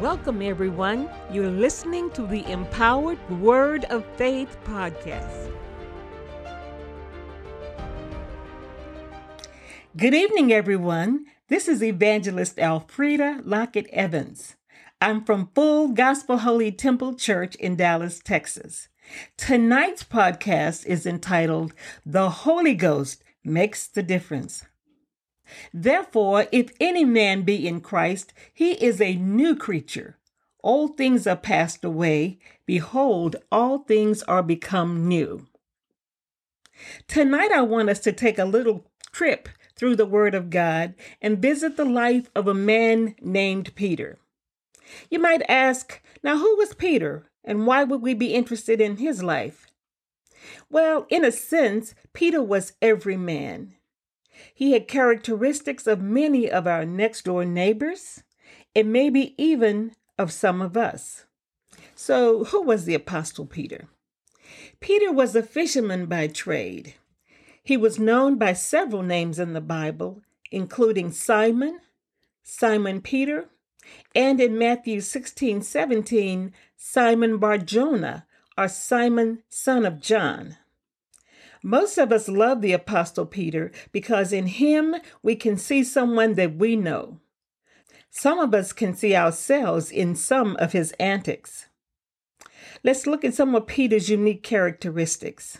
Welcome, everyone. You're listening to the Empowered Word of Faith podcast. Good evening, everyone. This is Evangelist Alfreda Lockett Evans. I'm from Full Gospel Holy Temple Church in Dallas, Texas. Tonight's podcast is entitled The Holy Ghost Makes the Difference. Therefore, if any man be in Christ, he is a new creature. Old things are passed away. Behold, all things are become new. Tonight, I want us to take a little trip through the Word of God and visit the life of a man named Peter. You might ask, now who was Peter and why would we be interested in his life? Well, in a sense, Peter was every man. He had characteristics of many of our next door neighbors, and maybe even of some of us. So, who was the Apostle Peter? Peter was a fisherman by trade. He was known by several names in the Bible, including Simon, Simon Peter, and in Matthew 16 17, Simon Barjona, or Simon, son of John. Most of us love the Apostle Peter because in him we can see someone that we know. Some of us can see ourselves in some of his antics. Let's look at some of Peter's unique characteristics.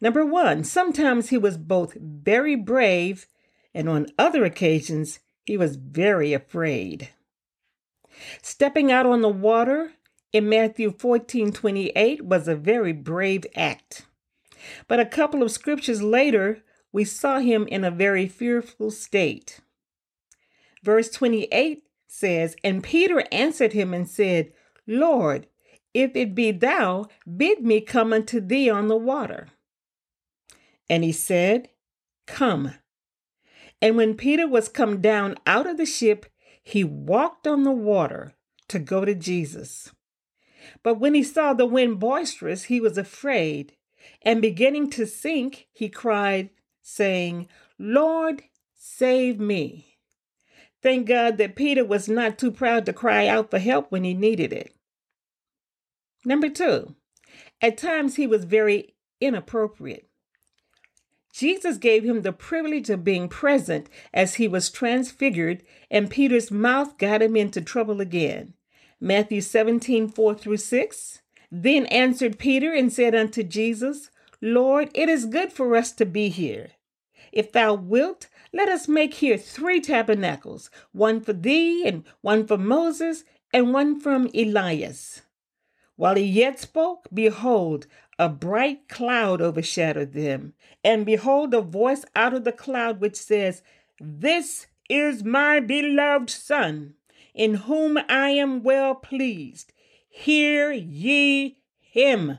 Number one, sometimes he was both very brave and on other occasions he was very afraid. Stepping out on the water in Matthew 14 28 was a very brave act. But a couple of scriptures later, we saw him in a very fearful state. Verse 28 says, And Peter answered him and said, Lord, if it be thou, bid me come unto thee on the water. And he said, Come. And when Peter was come down out of the ship, he walked on the water to go to Jesus. But when he saw the wind boisterous, he was afraid and beginning to sink, he cried, saying, Lord, save me. Thank God that Peter was not too proud to cry out for help when he needed it. Number two, at times he was very inappropriate. Jesus gave him the privilege of being present as he was transfigured, and Peter's mouth got him into trouble again. Matthew 17, 4 through 6. Then answered Peter and said unto Jesus, Lord, it is good for us to be here. If thou wilt, let us make here three tabernacles one for thee, and one for Moses, and one from Elias. While he yet spoke, behold, a bright cloud overshadowed them. And behold, a voice out of the cloud which says, This is my beloved Son, in whom I am well pleased. Hear ye him.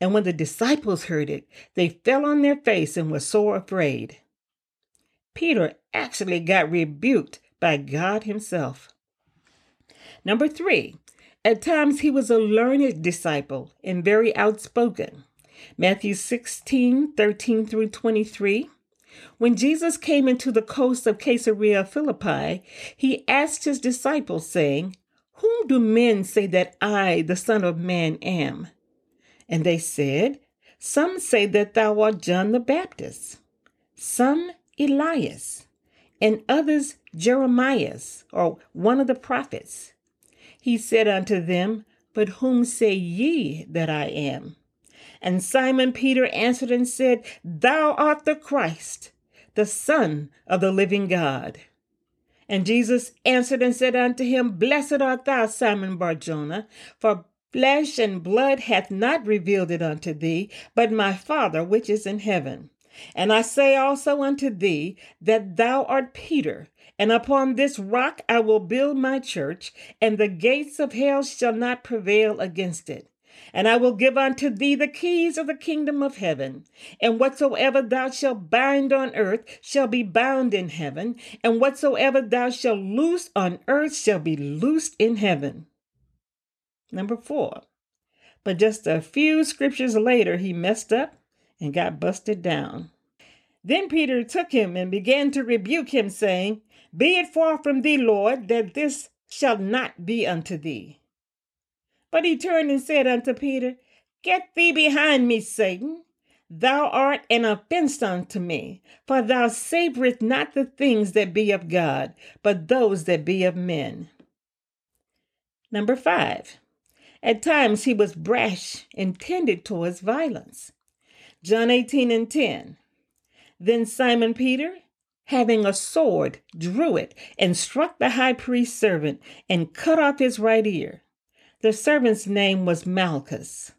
And when the disciples heard it, they fell on their face and were sore afraid. Peter actually got rebuked by God Himself. Number three, at times he was a learned disciple and very outspoken. Matthew 16, 13 through 23. When Jesus came into the coast of Caesarea Philippi, he asked his disciples, saying, whom do men say that I, the Son of Man, am? And they said, Some say that thou art John the Baptist, some Elias, and others Jeremias, or one of the prophets. He said unto them, But whom say ye that I am? And Simon Peter answered and said, Thou art the Christ, the Son of the living God. And Jesus answered and said unto him, Blessed art thou, Simon Barjona, for flesh and blood hath not revealed it unto thee, but my Father which is in heaven. And I say also unto thee that thou art Peter, and upon this rock I will build my church, and the gates of hell shall not prevail against it. And I will give unto thee the keys of the kingdom of heaven. And whatsoever thou shalt bind on earth shall be bound in heaven, and whatsoever thou shalt loose on earth shall be loosed in heaven. Number four. But just a few scriptures later, he messed up and got busted down. Then Peter took him and began to rebuke him, saying, Be it far from thee, Lord, that this shall not be unto thee. But he turned and said unto Peter, Get thee behind me, Satan. Thou art an offense unto me, for thou savorest not the things that be of God, but those that be of men. Number five, at times he was brash and tended towards violence. John 18 and 10. Then Simon Peter, having a sword, drew it and struck the high priest's servant and cut off his right ear. The servant's name was Malchus.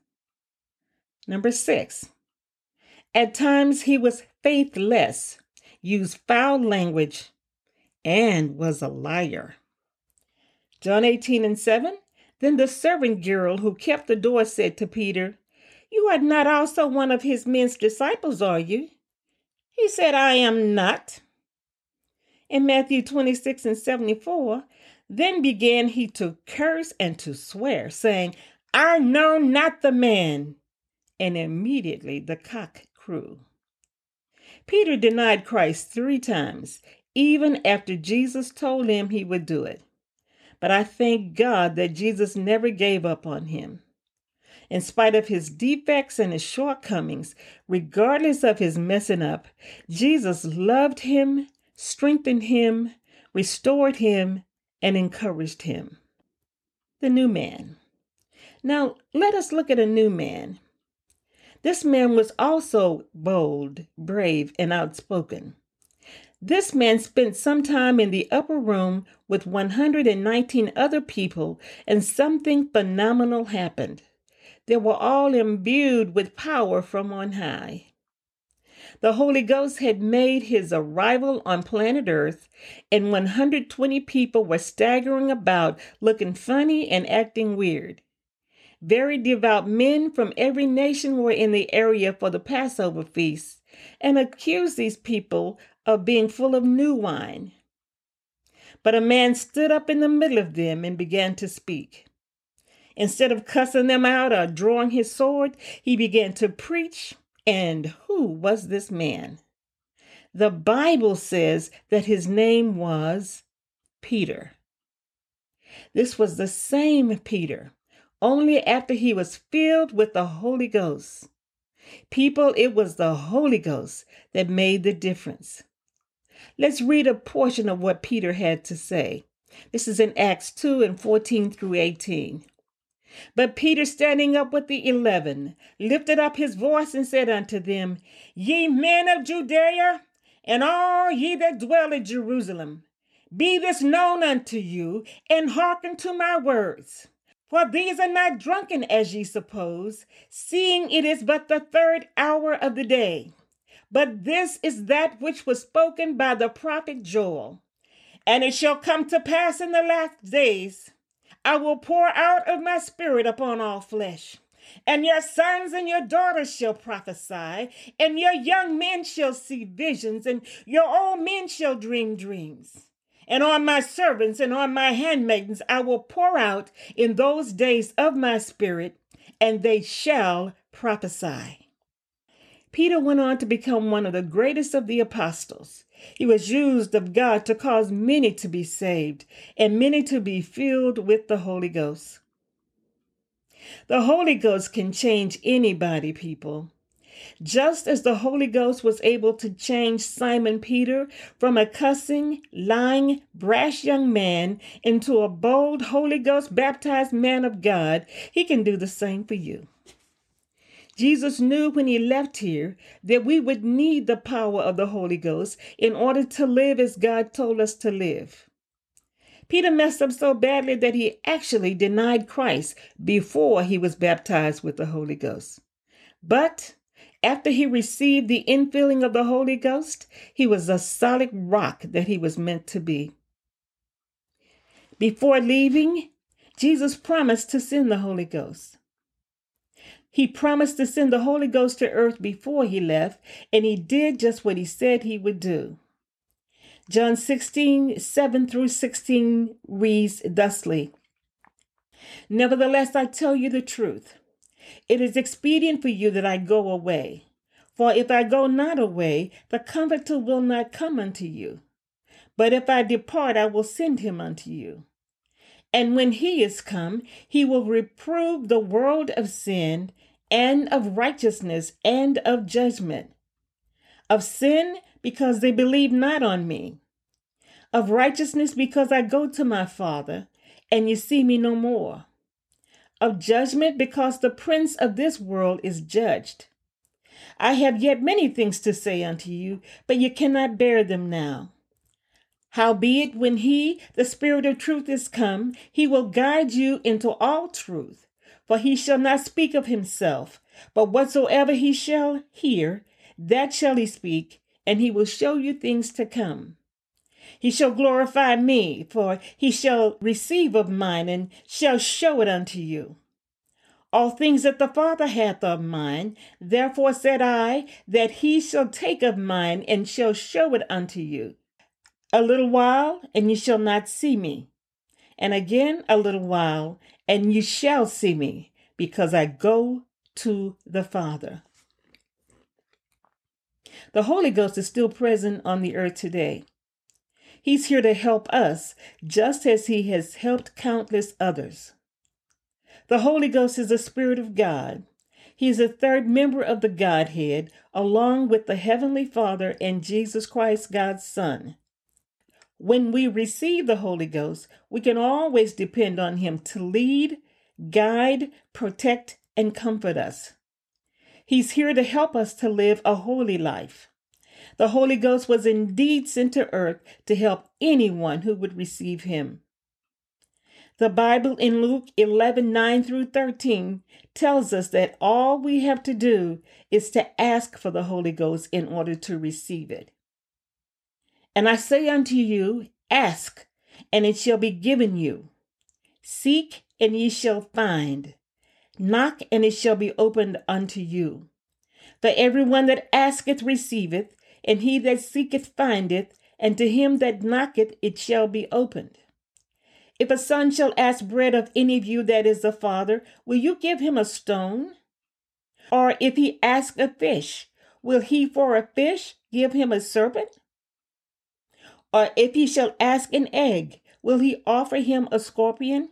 Number six, at times he was faithless, used foul language, and was a liar. John 18 and 7. Then the servant girl who kept the door said to Peter, You are not also one of his men's disciples, are you? He said, I am not. In Matthew 26 and 74, then began he to curse and to swear, saying, I know not the man. And immediately the cock crew. Peter denied Christ three times, even after Jesus told him he would do it. But I thank God that Jesus never gave up on him. In spite of his defects and his shortcomings, regardless of his messing up, Jesus loved him, strengthened him, restored him, and encouraged him. The new man. Now, let us look at a new man. This man was also bold, brave, and outspoken. This man spent some time in the upper room with 119 other people, and something phenomenal happened. They were all imbued with power from on high. The Holy Ghost had made his arrival on planet Earth, and 120 people were staggering about, looking funny and acting weird. Very devout men from every nation were in the area for the Passover feast and accused these people of being full of new wine. But a man stood up in the middle of them and began to speak. Instead of cussing them out or drawing his sword, he began to preach. And who was this man? The Bible says that his name was Peter. This was the same Peter only after he was filled with the Holy Ghost. People, it was the Holy Ghost that made the difference. Let's read a portion of what Peter had to say. This is in Acts 2 and 14 through 18. But Peter, standing up with the eleven, lifted up his voice and said unto them, Ye men of Judea, and all ye that dwell in Jerusalem, be this known unto you, and hearken to my words. For these are not drunken as ye suppose, seeing it is but the third hour of the day. But this is that which was spoken by the prophet Joel. And it shall come to pass in the last days, I will pour out of my spirit upon all flesh. And your sons and your daughters shall prophesy, and your young men shall see visions, and your old men shall dream dreams. And on my servants and on my handmaidens I will pour out in those days of my spirit, and they shall prophesy. Peter went on to become one of the greatest of the apostles. He was used of God to cause many to be saved and many to be filled with the Holy Ghost. The Holy Ghost can change anybody, people. Just as the Holy Ghost was able to change Simon Peter from a cussing, lying, brash young man into a bold, Holy Ghost baptized man of God, he can do the same for you. Jesus knew when he left here that we would need the power of the Holy Ghost in order to live as God told us to live. Peter messed up so badly that he actually denied Christ before he was baptized with the Holy Ghost. But after he received the infilling of the Holy Ghost, he was a solid rock that he was meant to be. Before leaving, Jesus promised to send the Holy Ghost. He promised to send the Holy Ghost to earth before he left, and he did just what he said he would do. John 16, 7 through 16 reads thusly Nevertheless, I tell you the truth. It is expedient for you that I go away. For if I go not away, the Comforter will not come unto you. But if I depart, I will send him unto you. And when he is come, he will reprove the world of sin and of righteousness and of judgment. Of sin, because they believe not on me. Of righteousness, because I go to my Father, and you see me no more. Of judgment, because the prince of this world is judged. I have yet many things to say unto you, but you cannot bear them now. Howbeit, when he, the Spirit of truth, is come, he will guide you into all truth. For he shall not speak of himself, but whatsoever he shall hear, that shall he speak, and he will show you things to come. He shall glorify me, for he shall receive of mine, and shall show it unto you. All things that the Father hath of mine, therefore said I, that he shall take of mine, and shall show it unto you. A little while, and you shall not see me. And again a little while, and you shall see me, because I go to the Father. The Holy Ghost is still present on the earth today. He's here to help us, just as He has helped countless others. The Holy Ghost is the Spirit of God. He is a third member of the Godhead, along with the Heavenly Father and Jesus Christ, God's Son. When we receive the Holy Ghost, we can always depend on Him to lead, guide, protect, and comfort us. He's here to help us to live a holy life. The Holy Ghost was indeed sent to earth to help anyone who would receive Him. The Bible in Luke 11 9 through 13 tells us that all we have to do is to ask for the Holy Ghost in order to receive it. And I say unto you, Ask, and it shall be given you. Seek, and ye shall find. Knock, and it shall be opened unto you. For every one that asketh receiveth, and he that seeketh findeth, and to him that knocketh it shall be opened. If a son shall ask bread of any of you that is a father, will you give him a stone? Or if he ask a fish, will he for a fish give him a serpent? Or if he shall ask an egg, will he offer him a scorpion?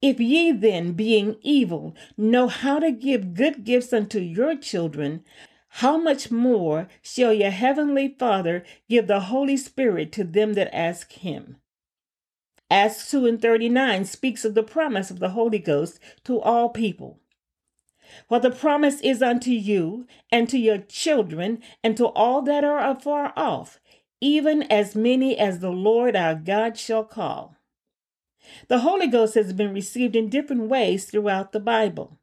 If ye then, being evil, know how to give good gifts unto your children, how much more shall your heavenly Father give the Holy Spirit to them that ask him? Acts 2 and 39 speaks of the promise of the Holy Ghost to all people. For the promise is unto you, and to your children, and to all that are afar off, even as many as the Lord our God shall call. The Holy Ghost has been received in different ways throughout the Bible.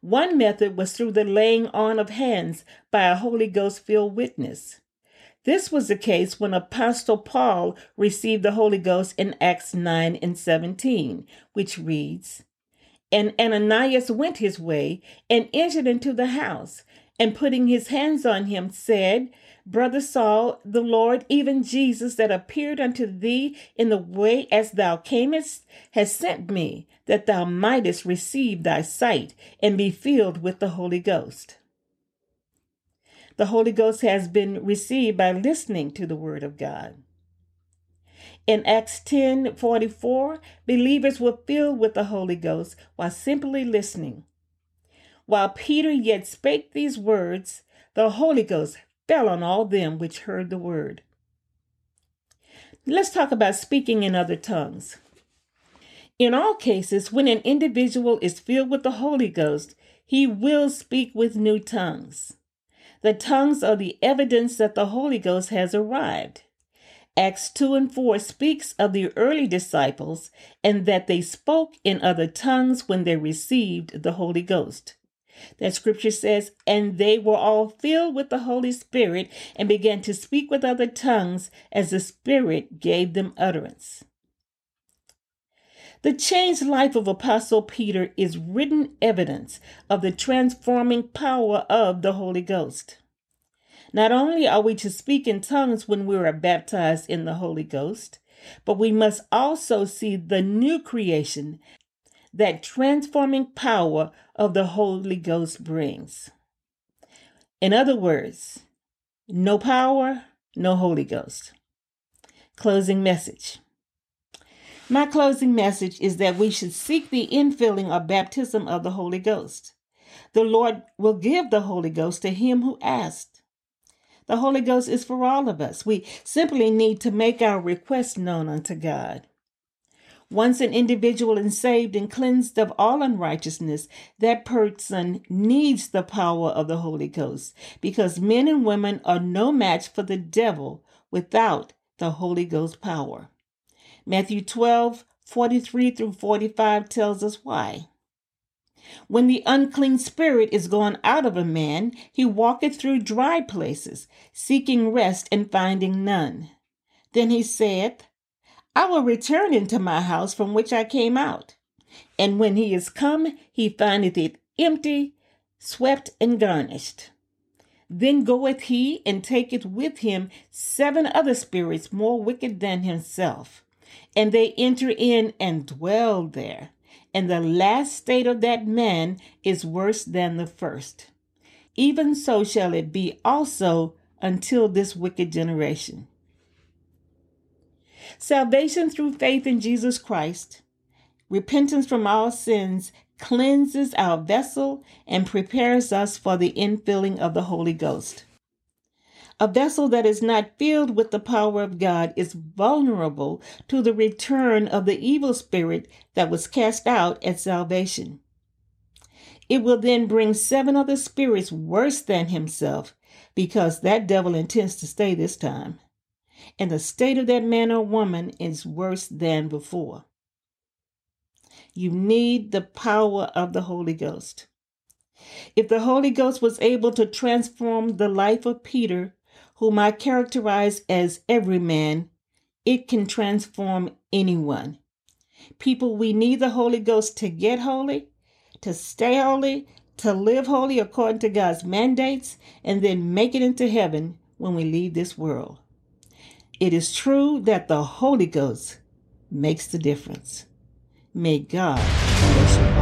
One method was through the laying on of hands by a Holy Ghost filled witness. This was the case when Apostle Paul received the Holy Ghost in Acts 9 and 17, which reads, And Ananias went his way and entered into the house, and putting his hands on him, said, Brother Saul, the Lord, even Jesus that appeared unto thee in the way as thou camest, has sent me, that thou mightest receive thy sight and be filled with the Holy Ghost. The Holy Ghost has been received by listening to the Word of God. In Acts 10 44, believers were filled with the Holy Ghost while simply listening. While Peter yet spake these words, the Holy Ghost fell on all them which heard the word. Let's talk about speaking in other tongues. In all cases, when an individual is filled with the Holy Ghost, he will speak with new tongues. The tongues are the evidence that the Holy Ghost has arrived. Acts 2 and 4 speaks of the early disciples and that they spoke in other tongues when they received the Holy Ghost. That scripture says, And they were all filled with the Holy Spirit and began to speak with other tongues as the Spirit gave them utterance. The changed life of Apostle Peter is written evidence of the transforming power of the Holy Ghost. Not only are we to speak in tongues when we are baptized in the Holy Ghost, but we must also see the new creation that transforming power of the Holy Ghost brings. In other words, no power, no Holy Ghost. Closing message. My closing message is that we should seek the infilling or baptism of the Holy Ghost. The Lord will give the Holy Ghost to him who asked. The Holy Ghost is for all of us. We simply need to make our request known unto God. Once an individual is saved and cleansed of all unrighteousness, that person needs the power of the Holy Ghost because men and women are no match for the devil without the Holy Ghost power. Matthew 12, 43 through 45 tells us why. When the unclean spirit is gone out of a man, he walketh through dry places, seeking rest and finding none. Then he saith, I will return into my house from which I came out. And when he is come, he findeth it empty, swept, and garnished. Then goeth he and taketh with him seven other spirits more wicked than himself, and they enter in and dwell there. And the last state of that man is worse than the first. Even so shall it be also until this wicked generation. Salvation through faith in Jesus Christ, repentance from all sins, cleanses our vessel and prepares us for the infilling of the Holy Ghost. A vessel that is not filled with the power of God is vulnerable to the return of the evil spirit that was cast out at salvation. It will then bring seven other spirits worse than himself because that devil intends to stay this time and the state of that man or woman is worse than before. You need the power of the Holy Ghost. If the Holy Ghost was able to transform the life of Peter, whom I characterize as every man, it can transform anyone. People, we need the Holy Ghost to get holy, to stay holy, to live holy according to God's mandates, and then make it into heaven when we leave this world. It is true that the Holy Ghost makes the difference. May God bless you.